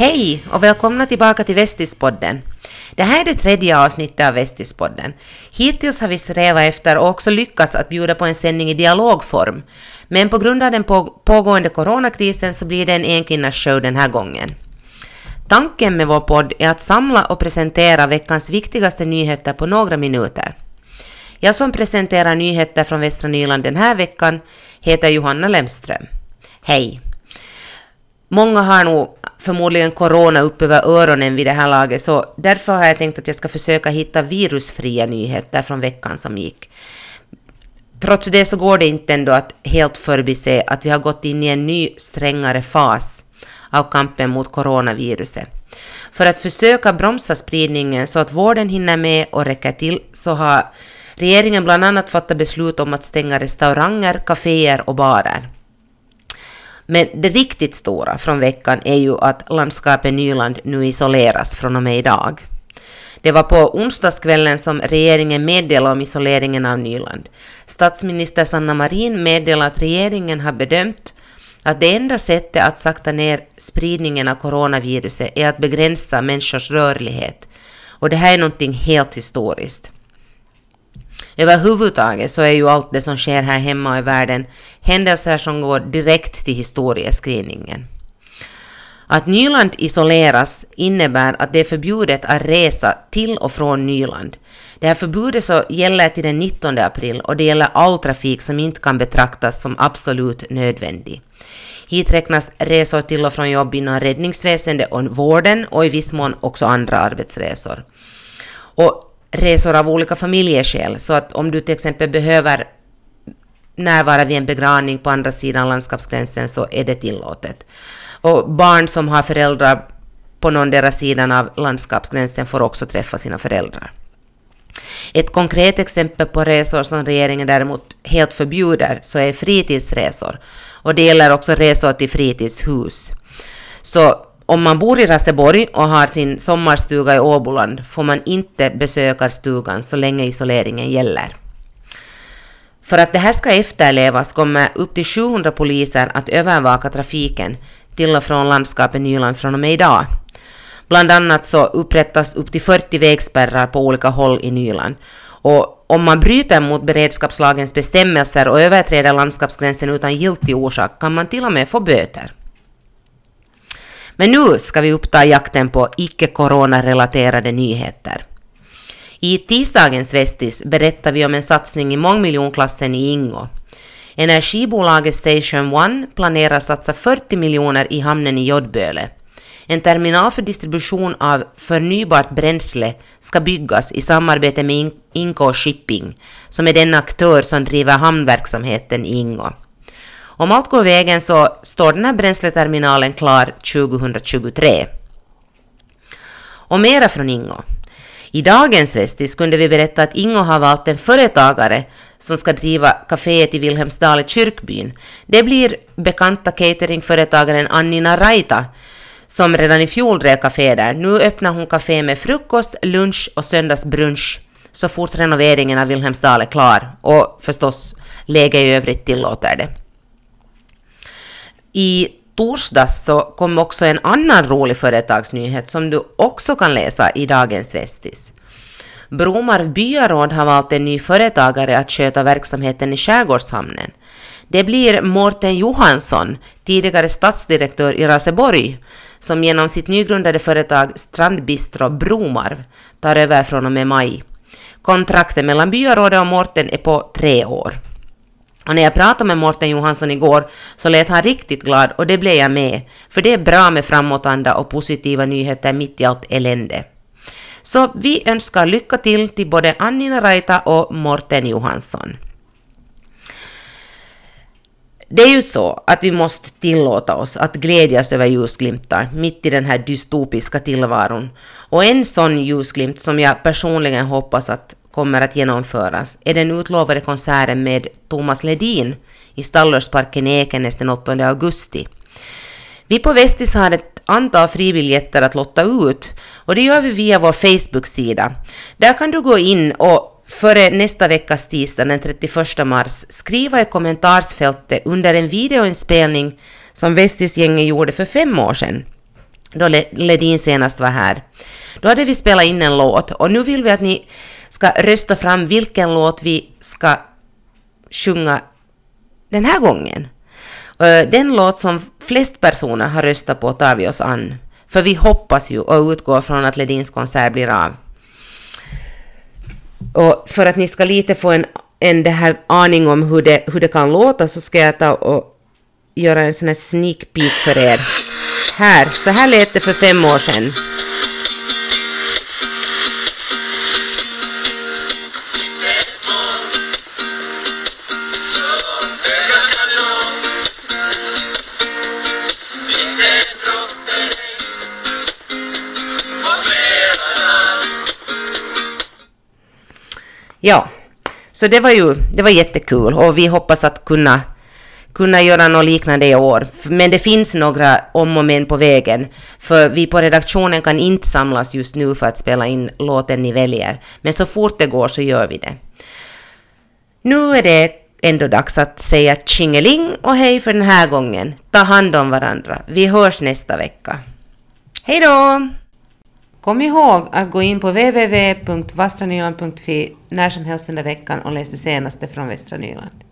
Hej och välkomna tillbaka till Västispodden. Det här är det tredje avsnittet av Västispodden. Hittills har vi strävat efter och också lyckats att bjuda på en sändning i dialogform. Men på grund av den pågående coronakrisen så blir det en enkvinnars den här gången. Tanken med vår podd är att samla och presentera veckans viktigaste nyheter på några minuter. Jag som presenterar nyheter från Västra Nyland den här veckan heter Johanna Lemström. Hej! Många har nog förmodligen corona upp över öronen vid det här laget, så därför har jag tänkt att jag ska försöka hitta virusfria nyheter från veckan som gick. Trots det så går det inte ändå att helt förbise att vi har gått in i en ny strängare fas av kampen mot coronaviruset. För att försöka bromsa spridningen så att vården hinner med och räcker till så har regeringen bland annat fattat beslut om att stänga restauranger, kaféer och barer. Men det riktigt stora från veckan är ju att landskapet Nyland nu isoleras från och med idag. Det var på onsdagskvällen som regeringen meddelade om isoleringen av Nyland. Statsminister Sanna Marin meddelade att regeringen har bedömt att det enda sättet att sakta ner spridningen av coronaviruset är att begränsa människors rörlighet. Och det här är någonting helt historiskt. Överhuvudtaget så är ju allt det som sker här hemma i världen händelser som går direkt till historieskrivningen. Att Nyland isoleras innebär att det är förbjudet att resa till och från Nyland. Det här förbudet så gäller till den 19 april och det gäller all trafik som inte kan betraktas som absolut nödvändig. Hit räknas resor till och från jobb inom räddningsväsendet och vården och i viss mån också andra arbetsresor. Och resor av olika familjeskäl, så att om du till exempel behöver närvara vid en begravning på andra sidan landskapsgränsen så är det tillåtet. Och barn som har föräldrar på någon sidan av landskapsgränsen får också träffa sina föräldrar. Ett konkret exempel på resor som regeringen däremot helt förbjuder så är fritidsresor. Och det gäller också resor till fritidshus. Så om man bor i Raseborg och har sin sommarstuga i Åboland får man inte besöka stugan så länge isoleringen gäller. För att det här ska efterlevas kommer upp till 700 poliser att övervaka trafiken till och från landskapet Nyland från och med idag. Bland annat så upprättas upp till 40 vägspärrar på olika håll i Nyland. Och om man bryter mot beredskapslagens bestämmelser och överträder landskapsgränsen utan giltig orsak kan man till och med få böter. Men nu ska vi uppta jakten på icke-coronarelaterade nyheter. I tisdagens Vestis berättar vi om en satsning i mångmiljonklassen i Ingo. Energibolaget Station One planerar satsa 40 miljoner i hamnen i Jodböle. En terminal för distribution av förnybart bränsle ska byggas i samarbete med Inko Shipping, som är den aktör som driver hamnverksamheten i Ingo. Om allt går vägen så står den här bränsleterminalen klar 2023. Och mera från Ingo. I dagens Vestis kunde vi berätta att Ingo har valt en företagare som ska driva kaféet i Vilhelmsdal i kyrkbyn. Det blir bekanta cateringföretagaren Annina Raita som redan i fjol drev kafé där. Nu öppnar hon kafé med frukost, lunch och söndagsbrunch så fort renoveringen av Vilhelmsdal är klar och förstås läge i övrigt tillåter det. I torsdags så kom också en annan rolig företagsnyhet som du också kan läsa i dagens Vestis. Bromarv byaråd har valt en ny företagare att sköta verksamheten i skärgårdshamnen. Det blir Mårten Johansson, tidigare stadsdirektör i Raseborg, som genom sitt nygrundade företag Strandbistro Bromarv tar över från och med maj. Kontraktet mellan byarådet och Mårten är på tre år. Och när jag pratade med Morten Johansson igår så lät han riktigt glad och det blev jag med, för det är bra med framåtanda och positiva nyheter mitt i allt elände. Så vi önskar lycka till till både Annina Raita och Morten Johansson. Det är ju så att vi måste tillåta oss att glädjas över ljusglimtar mitt i den här dystopiska tillvaron. Och en sån ljusglimt som jag personligen hoppas att kommer att genomföras är den utlovade konserten med Thomas Ledin i Stallersparken i Ekenäs den 8 augusti. Vi på Vestis har ett antal fribiljetter att lotta ut och det gör vi via vår Facebook-sida. Där kan du gå in och före nästa veckas tisdag den 31 mars skriva i kommentarsfältet under en videoinspelning som Vestis-gänget gjorde för fem år sedan då Ledin senast var här. Då hade vi spelat in en låt och nu vill vi att ni ska rösta fram vilken låt vi ska sjunga den här gången. Eh, den låt som flest personer har röstat på tar vi oss an. För vi hoppas ju och utgår från att Ledins konsert blir av. Och för att ni ska lite få en, en det här aning om hur det, hur det kan låta så ska jag ta och göra en sån här sneak peek för er. Här, så här lät det för fem år sedan. Ja, så det var ju det var jättekul och vi hoppas att kunna, kunna göra något liknande i år. Men det finns några om och men på vägen, för vi på redaktionen kan inte samlas just nu för att spela in låten ni väljer. Men så fort det går så gör vi det. Nu är det ändå dags att säga tjingeling och hej för den här gången. Ta hand om varandra. Vi hörs nästa vecka. Hej då! Kom ihåg att gå in på www.vastranyland.fi när som helst under veckan och läs det senaste från Västra Nyland.